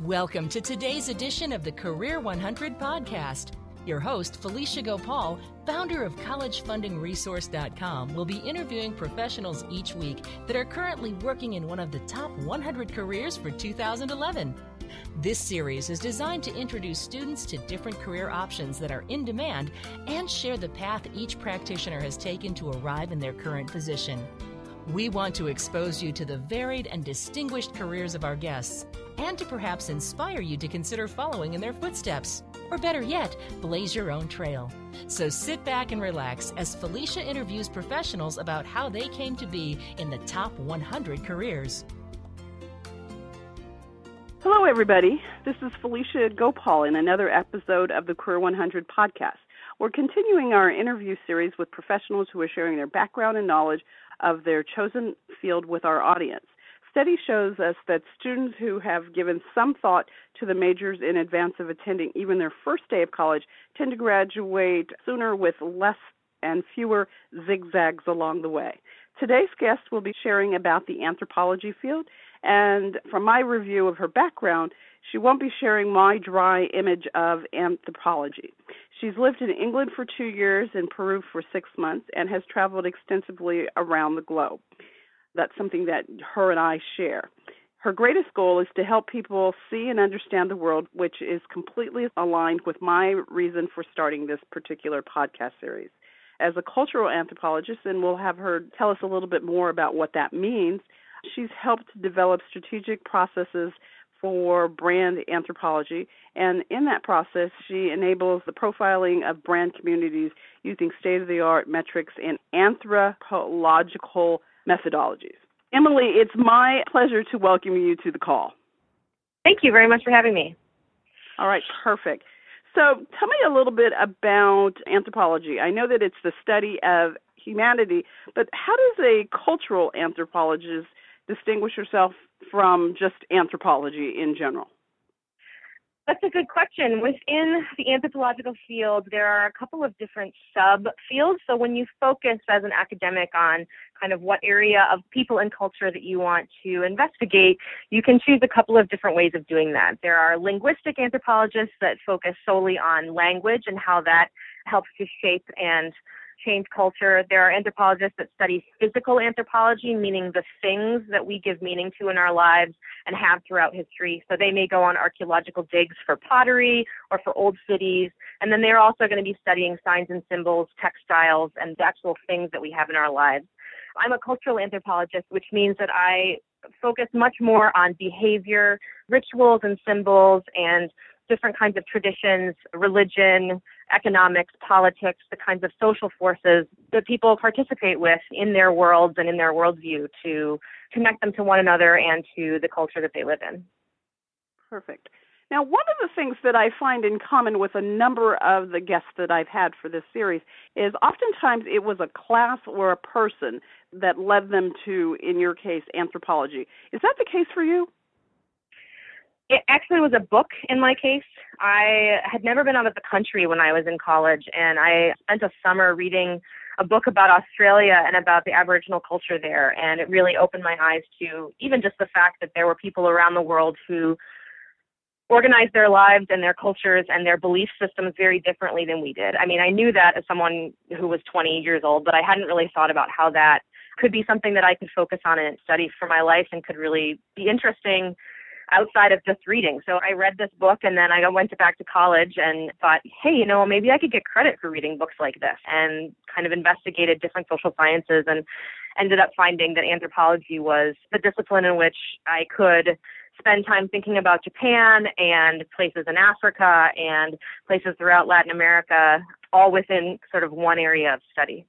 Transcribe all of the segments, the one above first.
Welcome to today's edition of the Career 100 podcast. Your host, Felicia Gopaul, founder of CollegeFundingResource.com, will be interviewing professionals each week that are currently working in one of the top 100 careers for 2011. This series is designed to introduce students to different career options that are in demand and share the path each practitioner has taken to arrive in their current position. We want to expose you to the varied and distinguished careers of our guests and to perhaps inspire you to consider following in their footsteps. Or better yet, blaze your own trail. So sit back and relax as Felicia interviews professionals about how they came to be in the top 100 careers. Hello, everybody. This is Felicia Gopaul in another episode of the Career 100 podcast. We're continuing our interview series with professionals who are sharing their background and knowledge of their chosen field with our audience. Study shows us that students who have given some thought to the majors in advance of attending even their first day of college tend to graduate sooner with less and fewer zigzags along the way. Today's guest will be sharing about the anthropology field and from my review of her background, she won't be sharing my dry image of anthropology. She's lived in England for two years, in Peru for six months, and has traveled extensively around the globe. That's something that her and I share. Her greatest goal is to help people see and understand the world, which is completely aligned with my reason for starting this particular podcast series. As a cultural anthropologist, and we'll have her tell us a little bit more about what that means, She's helped develop strategic processes for brand anthropology, and in that process, she enables the profiling of brand communities using state of the art metrics and anthropological methodologies. Emilie, it's my pleasure to welcome you to the call. Thank you very much for having me. All right, perfect. So, tell me a little bit about anthropology. I know that it's the study of humanity, but how does a cultural anthropologist distinguish yourself from just anthropology in general? That's a good question. Within the anthropological field, there are a couple of different subfields. So when you focus as an academic on kind of what area of people and culture that you want to investigate, you can choose a couple of different ways of doing that. There are linguistic anthropologists that focus solely on language and how that helps to shape and change culture. There are anthropologists that study physical anthropology, meaning the things that we give meaning to in our lives and have throughout history. So they may go on archaeological digs for pottery or for old cities. And then they're also going to be studying signs and symbols, textiles, and the actual things that we have in our lives. I'm a cultural anthropologist, which means that I focus much more on behavior, rituals and symbols, and different kinds of traditions, religion, economics, politics, the kinds of social forces that people participate with in their worlds and in their worldview to connect them to one another and to the culture that they live in. Perfect. Now, one of the things that I find in common with a number of the guests that I've had for this series is oftentimes it was a class or a person that led them to, in your case, anthropology. Is that the case for you? It actually was a book in my case. I had never been out of the country when I was in college, and I spent a summer reading a book about Australia and about the Aboriginal culture there. And it really opened my eyes to even just the fact that there were people around the world who organized their lives and their cultures and their belief systems very differently than we did. I mean, I knew that as someone who was 20 years old, but I hadn't really thought about how that could be something that I could focus on and study for my life and could really be interesting outside of just reading. So I read this book and then I went back to college and thought, hey, you know, maybe I could get credit for reading books like this and kind of investigated different social sciences and ended up finding that anthropology was the discipline in which I could spend time thinking about Japan and places in Africa and places throughout Latin America, all within sort of one area of study.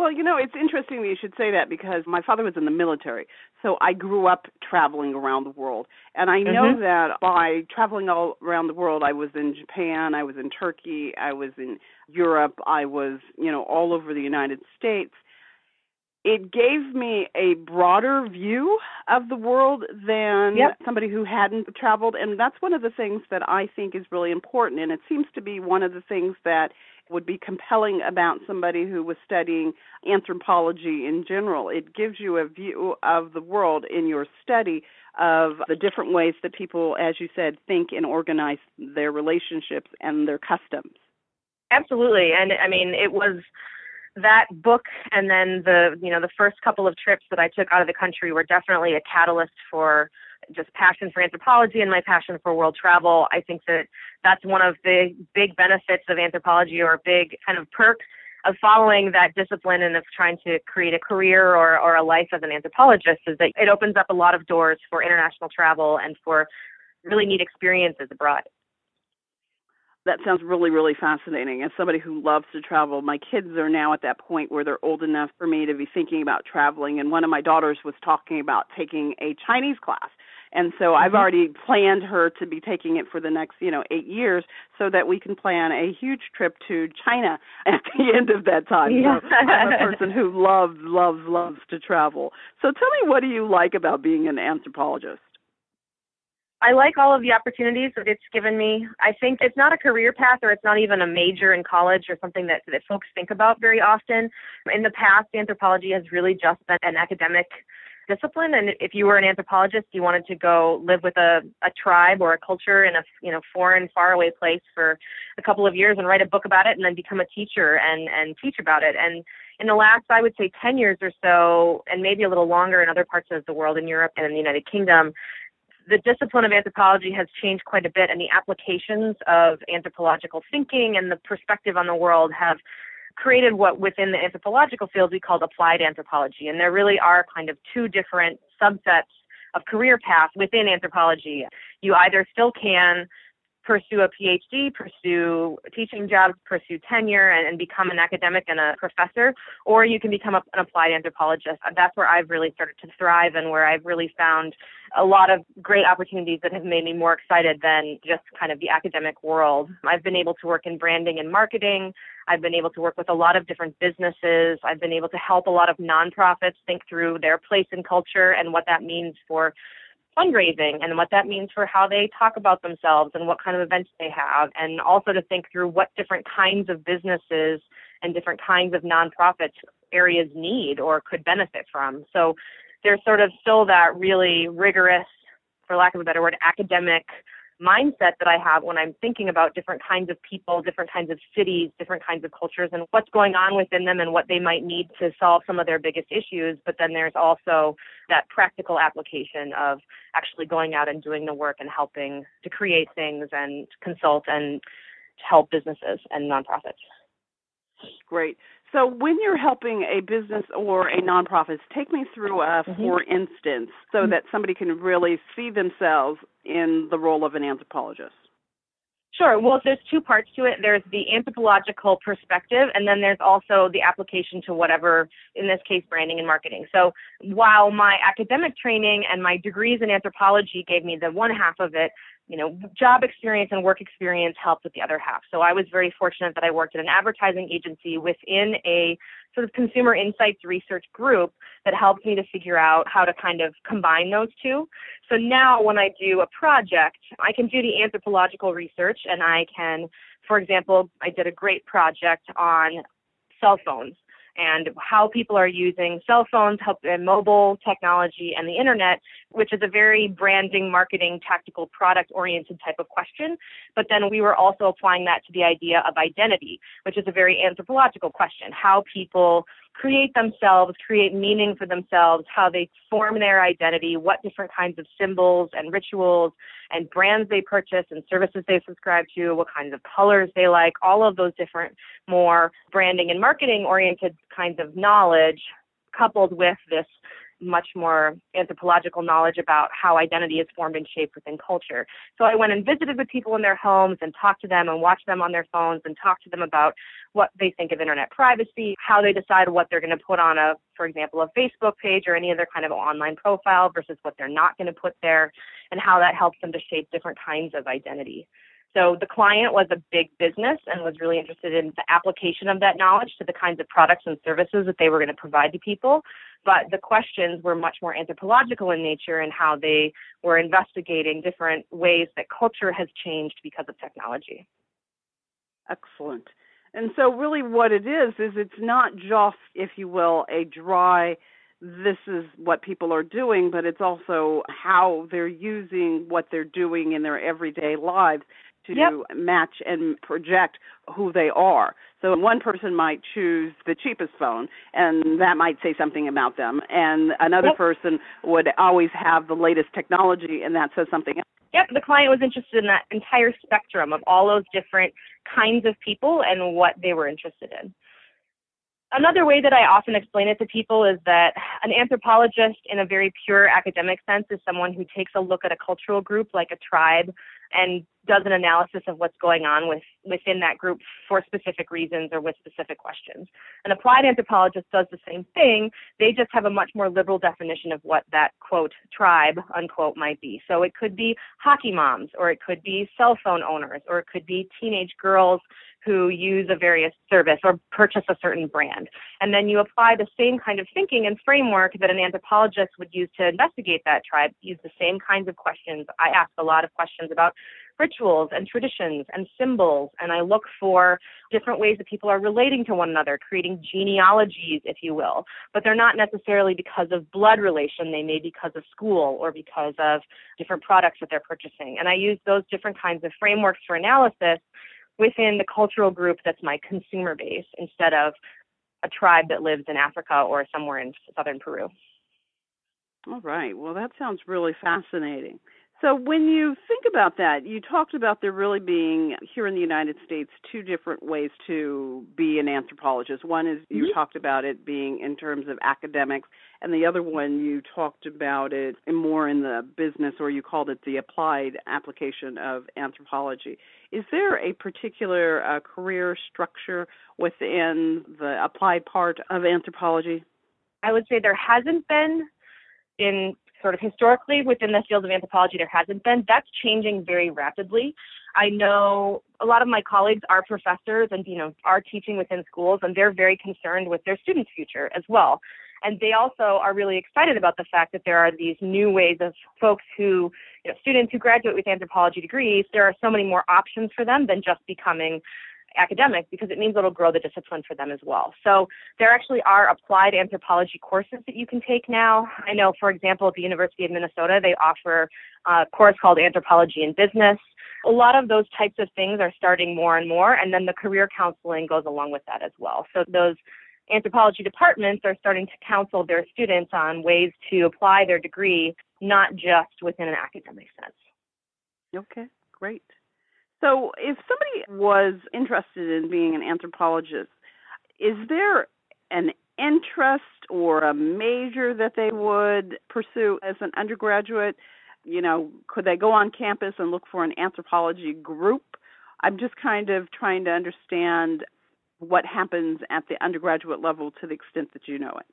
Well, you know, it's interesting that you should say that because my father was in the military. So I grew up traveling around the world. And I know mm-hmm. that by traveling all around the world, I was in Japan, I was in Turkey, I was in Europe, I was, you know, all over the United States. It gave me a broader view of the world than yep. somebody who hadn't traveled. And that's one of the things that I think is really important. And it seems to be one of the things that would be compelling about somebody who was studying anthropology in general. It gives you a view of the world in your study of the different ways that people, as you said, think and organize their relationships and their customs. Absolutely. And I mean, it was that book and then the you know the first couple of trips that I took out of the country were definitely a catalyst for just passion for anthropology and my passion for world travel. I think that that's one of the big benefits of anthropology or big kind of perks of following that discipline and of trying to create a career or, or a life as an anthropologist is that it opens up a lot of doors for international travel and for really neat experiences abroad that sounds really really fascinating. As somebody who loves to travel my kids are now at that point where they're old enough for me to be thinking about traveling and one of my daughters was talking about taking a chinese class. And so mm-hmm. i've already planned her to be taking it for the next you know 8 years so that we can plan a huge trip to china at the end of that time. Yeah. so i'm a person who loves loves loves to travel. So tell me what do you like about being an anthropologist I like all of the opportunities that it's given me. I think it's not a career path or it's not even a major in college or something that, that folks think about very often. In the past, anthropology has really just been an academic discipline and if you were an anthropologist you wanted to go live with a, a tribe or a culture in a you know foreign faraway place for a couple of years and write a book about it and then become a teacher and and teach about it and in the last i would say 10 years or so and maybe a little longer in other parts of the world in europe and in the united kingdom the discipline of anthropology has changed quite a bit, and the applications of anthropological thinking and the perspective on the world have created what within the anthropological field we called applied anthropology. And there really are kind of two different subsets of career paths within anthropology. You either still can pursue a PhD, pursue teaching jobs, pursue tenure, and, and become an academic and a professor, or you can become a, an applied anthropologist. That's where I've really started to thrive and where I've really found a lot of great opportunities that have made me more excited than just kind of the academic world. I've been able to work in branding and marketing. I've been able to work with a lot of different businesses. I've been able to help a lot of nonprofits think through their place in culture and what that means for fundraising and what that means for how they talk about themselves and what kind of events they have, and also to think through what different kinds of businesses and different kinds of nonprofits areas need or could benefit from. So there's sort of still that really rigorous, for lack of a better word, academic mindset that I have when I'm thinking about different kinds of people, different kinds of cities, different kinds of cultures, and what's going on within them and what they might need to solve some of their biggest issues. But then there's also that practical application of actually going out and doing the work and helping to create things and consult and help businesses and nonprofits. Great. So when you're helping a business or a nonprofit, take me through a mm-hmm. for instance so mm-hmm. that somebody can really see themselves in the role of an anthropologist. Sure. Well, there's two parts to it. There's the anthropological perspective, and then there's also the application to whatever, in this case, branding and marketing. So while my academic training and my degrees in anthropology gave me the one half of it, you know, job experience and work experience helped with the other half. So I was very fortunate that I worked at an advertising agency within a sort of consumer insights research group that helped me to figure out how to kind of combine those two. So now when I do a project, I can do the anthropological research and I can, for example, I did a great project on cell phones and how people are using cell phones, and mobile technology, and the internet, which is a very branding, marketing, tactical, product oriented type of question. But then we were also applying that to the idea of identity, which is a very anthropological question how people create themselves, create meaning for themselves, how they form their identity, what different kinds of symbols and rituals and brands they purchase and services they subscribe to, what kinds of colors they like, all of those different more branding and marketing oriented kinds of knowledge coupled with this much more anthropological knowledge about how identity is formed and shaped within culture. So I went and visited with people in their homes and talked to them and watched them on their phones and talked to them about what they think of internet privacy, how they decide what they're going to put on a, for example, a Facebook page or any other kind of online profile versus what they're not going to put there, and how that helps them to shape different kinds of identity. So the client was a big business and was really interested in the application of that knowledge to the kinds of products and services that they were going to provide to people. But the questions were much more anthropological in nature and how they were investigating different ways that culture has changed because of technology. Excellent. And so, really, what it is is it's not just, if you will, a dry. This is what people are doing, but it's also how they're using what they're doing in their everyday lives to yep. match and project who they are. So one person might choose the cheapest phone, and that might say something about them, and another yep. person would always have the latest technology, and that says something else. Yep, the client was interested in that entire spectrum of all those different kinds of people and what they were interested in. Another way that I often explain it to people is that an anthropologist, in a very pure academic sense, is someone who takes a look at a cultural group like a tribe and does an analysis of what's going on with within that group for specific reasons or with specific questions. An applied anthropologist does the same thing. They just have a much more liberal definition of what that quote tribe unquote might be. So it could be hockey moms, or it could be cell phone owners, or it could be teenage girls who use a various service or purchase a certain brand. And then you apply the same kind of thinking and framework that an anthropologist would use to investigate that tribe, use the same kinds of questions. I ask a lot of questions about rituals and traditions and symbols, and I look for different ways that people are relating to one another, creating genealogies, if you will. But they're not necessarily because of blood relation, they may be because of school or because of different products that they're purchasing. And I use those different kinds of frameworks for analysis within the cultural group that's my consumer base instead of a tribe that lives in Africa or somewhere in southern Peru. All right. Well, that sounds really fascinating. So, when you think about that, you talked about there really being here in the United States two different ways to be an anthropologist. One is you mm-hmm. talked about it being in terms of academics, and the other one you talked about it more in the business, or you called it the applied application of anthropology. Is there a particular uh, career structure within the applied part of anthropology? I would say there hasn't been in sort of historically within the field of anthropology there hasn't been. That's changing very rapidly. I know a lot of my colleagues are professors and you know are teaching within schools and they're very concerned with their students' future as well. And they also are really excited about the fact that there are these new ways of folks who, you know, students who graduate with anthropology degrees, there are so many more options for them than just becoming academic because it means it'll grow the discipline for them as well. So there actually are applied anthropology courses that you can take now. I know, for example, at the University of Minnesota, they offer a course called Anthropology in Business. A lot of those types of things are starting more and more, and then the career counseling goes along with that as well. So those anthropology departments are starting to counsel their students on ways to apply their degree, not just within an academic sense. Okay, great. So, if somebody was interested in being an anthropologist, is there an interest or a major that they would pursue as an undergraduate? You know, could they go on campus and look for an anthropology group? I'm just kind of trying to understand what happens at the undergraduate level to the extent that you know it.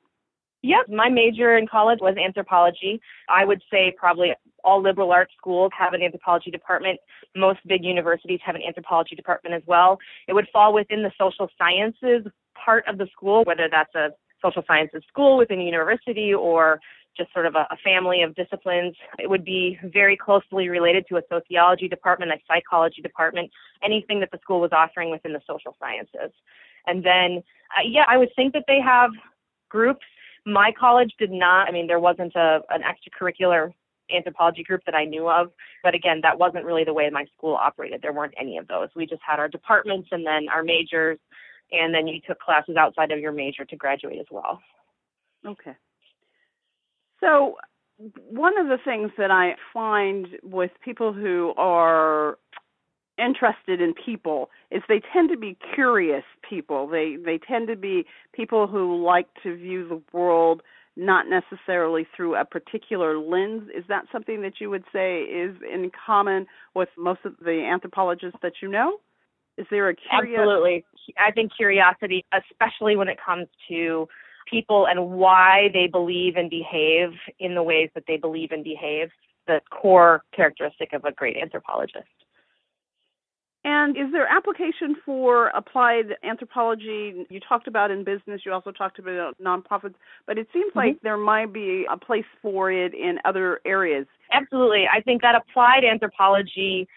Yep, my major in college was anthropology. I would say probably all liberal arts schools have an anthropology department. Most big universities have an anthropology department as well. It would fall within the social sciences part of the school, whether that's a social sciences school within a university or just sort of a, a, family of disciplines. It would be very closely related to a sociology department, a psychology department, anything that the school was offering within the social sciences. And then, uh, yeah, I would think that they have groups my college did not. I mean, there wasn't a an extracurricular anthropology group that I knew of, but again, that wasn't really the way my school operated. There weren't any of those. We just had our departments and then our majors, and then you took classes outside of your major to graduate as well. Okay. So, one of the things that I find with people who are interested in people is they tend to be curious people. They they tend to be people who like to view the world not necessarily through a particular lens. Is that something that you would say is in common with most of the anthropologists that you know? Is there a curiosity? Absolutely. I think curiosity, especially when it comes to people and why they believe and behave in the ways that they believe and behave, the core characteristic of a great anthropologist. And is there application for applied anthropology? You talked about in business, you also talked about nonprofits, but it seems mm-hmm. like there might be a place for it in other areas. Absolutely. I think that applied anthropology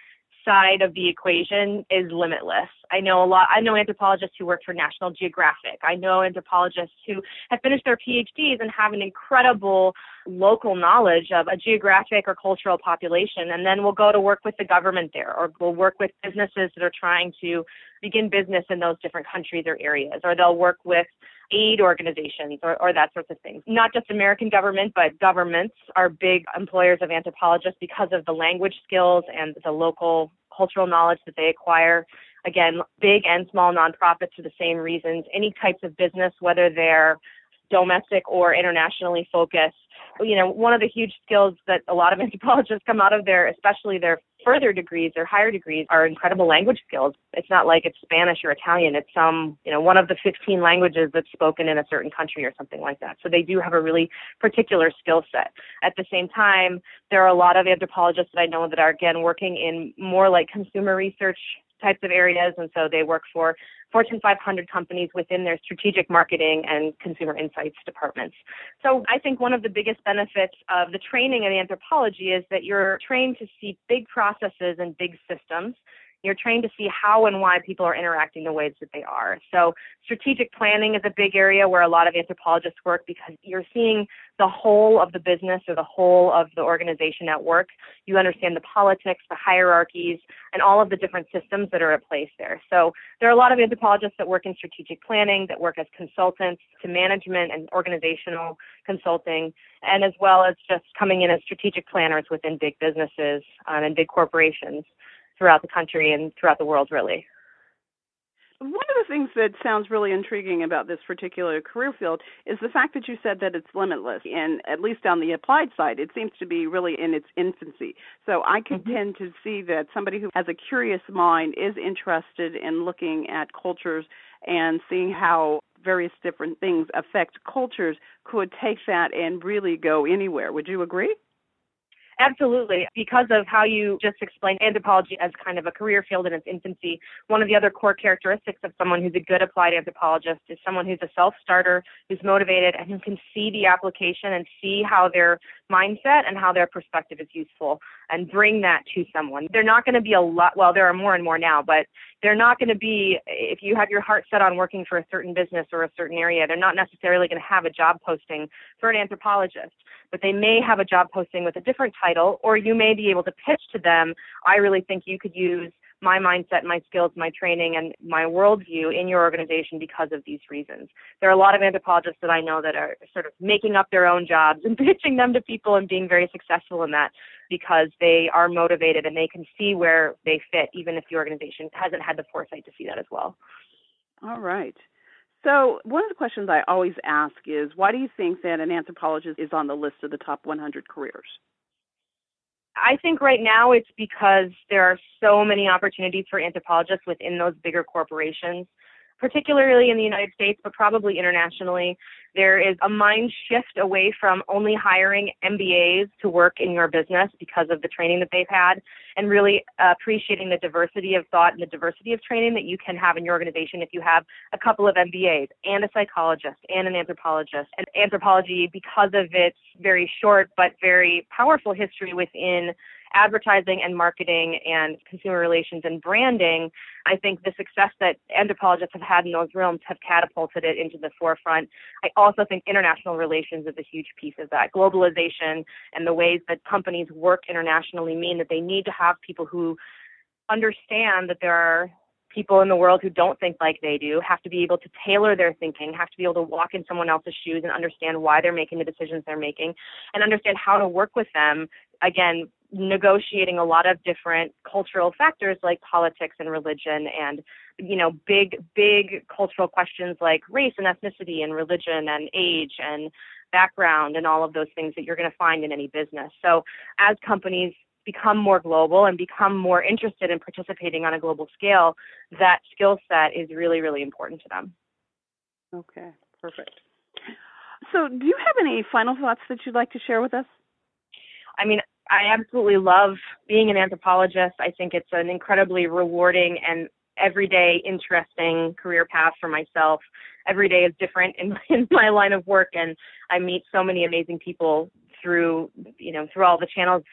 side of the equation is limitless. I know a lot I know anthropologists who work for National Geographic. I know anthropologists who have finished their PhDs and have an incredible local knowledge of a geographic or cultural population and then will go to work with the government there or will work with businesses that are trying to begin business in those different countries or areas or they'll work with aid organizations or, or that sorts of things. Not just American government, but governments are big employers of anthropologists because of the language skills and the local cultural knowledge that they acquire. Again, big and small nonprofits for the same reasons. Any types of business, whether they're domestic or internationally focused. You know, one of the huge skills that a lot of anthropologists come out of there, especially their further degrees or higher degrees, are incredible language skills. It's not like it's Spanish or Italian. It's some, you know, one of the 15 languages that's spoken in a certain country or something like that. So they do have a really particular skill set. At the same time, there are a lot of anthropologists that I know that are again working in more like consumer research types of areas, and so they work for Fortune 500 companies within their strategic marketing and consumer insights departments. So I think one of the biggest benefits of the training in anthropology is that you're trained to see big processes and big systems you're trained to see how and why people are interacting the ways that they are. So strategic planning is a big area where a lot of anthropologists work because you're seeing the whole of the business or the whole of the organization at work. You understand the politics, the hierarchies, and all of the different systems that are at place there. So there are a lot of anthropologists that work in strategic planning, that work as consultants to management and organizational consulting, and as well as just coming in as strategic planners within big businesses um, and big corporations throughout the country and throughout the world, really. One of the things that sounds really intriguing about this particular career field is the fact that you said that it's limitless. And at least on the applied side, it seems to be really in its infancy. So I can mm-hmm. tend to see that somebody who has a curious mind is interested in looking at cultures and seeing how various different things affect cultures could take that and really go anywhere. Would you agree? Absolutely. Because of how you just explained anthropology as kind of a career field in its infancy, one of the other core characteristics of someone who's a good applied anthropologist is someone who's a self starter, who's motivated, and who can see the application and see how their mindset and how their perspective is useful and bring that to someone. They're not going to be a lot, well, there are more and more now, but they're not going to be, if you have your heart set on working for a certain business or a certain area, they're not necessarily going to have a job posting for an anthropologist but they may have a job posting with a different title, or you may be able to pitch to them, I really think you could use my mindset, my skills, my training, and my worldview in your organization because of these reasons. There are a lot of anthropologists that I know that are sort of making up their own jobs and pitching them to people and being very successful in that because they are motivated and they can see where they fit, even if the organization hasn't had the foresight to see that as well. All right. So, one of the questions I always ask is why do you think that an anthropologist is on the list of the top 100 careers? I think right now it's because there are so many opportunities for anthropologists within those bigger corporations particularly in the United States, but probably internationally, there is a mind shift away from only hiring MBAs to work in your business because of the training that they've had, and really uh, appreciating the diversity of thought and the diversity of training that you can have in your organization if you have a couple of MBAs and a psychologist and an anthropologist. And anthropology, because of its very short but very powerful history within advertising and marketing and consumer relations and branding, I think the success that anthropologists have had in those realms have catapulted it into the forefront. I also think international relations is a huge piece of that. Globalization and the ways that companies work internationally mean that they need to have people who understand that there are people in the world who don't think like they do have to be able to tailor their thinking, have to be able to walk in someone else's shoes and understand why they're making the decisions they're making, and understand how to work with them, again, negotiating a lot of different cultural factors like politics and religion and you know big big cultural questions like race and ethnicity and religion and age and background and all of those things that you're going to find in any business. So as companies become more global and become more interested in participating on a global scale that skill set is really really important to them. Okay perfect. So do you have any final thoughts that you'd like to share with us? I mean, I absolutely love being an anthropologist. I think it's an incredibly rewarding and everyday interesting career path for myself. Every day is different in, in my line of work and I meet so many amazing people through, you know, through all the channels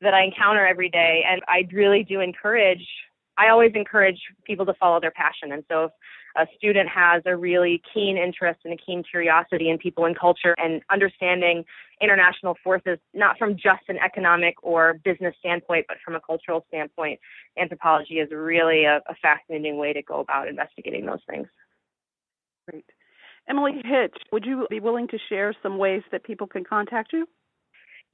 that I encounter every day. And I really do encourage, I always encourage people to follow their passion. And so if a student has a really keen interest and a keen curiosity in people and culture and understanding international forces, not from just an economic or business standpoint, but from a cultural standpoint, anthropology is really a, a fascinating way to go about investigating those things. Great. Emilie Hitch, would you be willing to share some ways that people can contact you?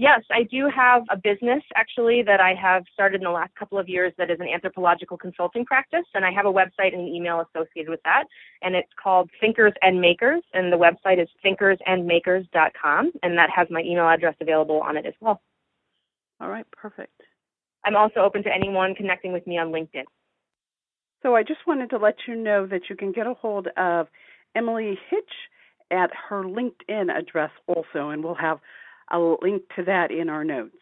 Yes, I do have a business actually that I have started in the last couple of years that is an anthropological consulting practice, and I have a website and an email associated with that, and it's called Thinkers and Makers, and the website is thinkersandmakers.com, and that has my email address available on it as well. All right, perfect. I'm also open to anyone connecting with me on LinkedIn. So I just wanted to let you know that you can get a hold of Emilie Hitch at her LinkedIn address also, and we'll have a link to that in our notes.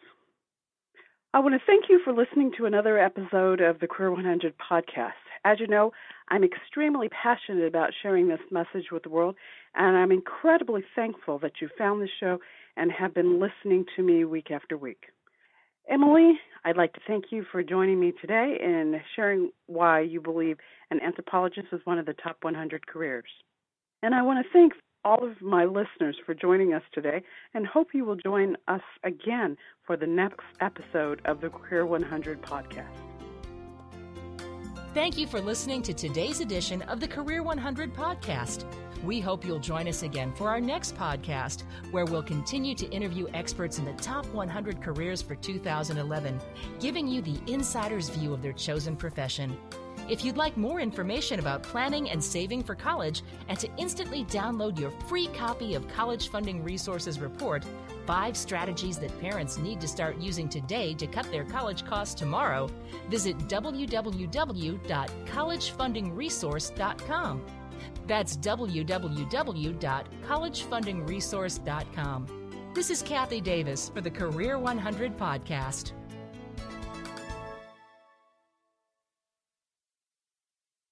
I want to thank you for listening to another episode of the Career 100 podcast. As you know, I'm extremely passionate about sharing this message with the world, and I'm incredibly thankful that you found the show and have been listening to me week after week. Emilie, I'd like to thank you for joining me today and sharing why you believe an anthropologist is one of the top 100 careers. And I want to thank all of my listeners for joining us today and hope you will join us again for the next episode of the Career 100 podcast. Thank you for listening to today's edition of the Career 100 podcast. We hope you'll join us again for our next podcast, where we'll continue to interview experts in the top 100 careers for 2011, giving you the insider's view of their chosen profession. If you'd like more information about planning and saving for college and to instantly download your free copy of College Funding Resources Report, Five Strategies That Parents Need to Start Using Today to Cut Their College Costs Tomorrow, visit www.collegefundingresource.com. That's www.collegefundingresource.com. This is Kathy Davis for the Career 100 podcast.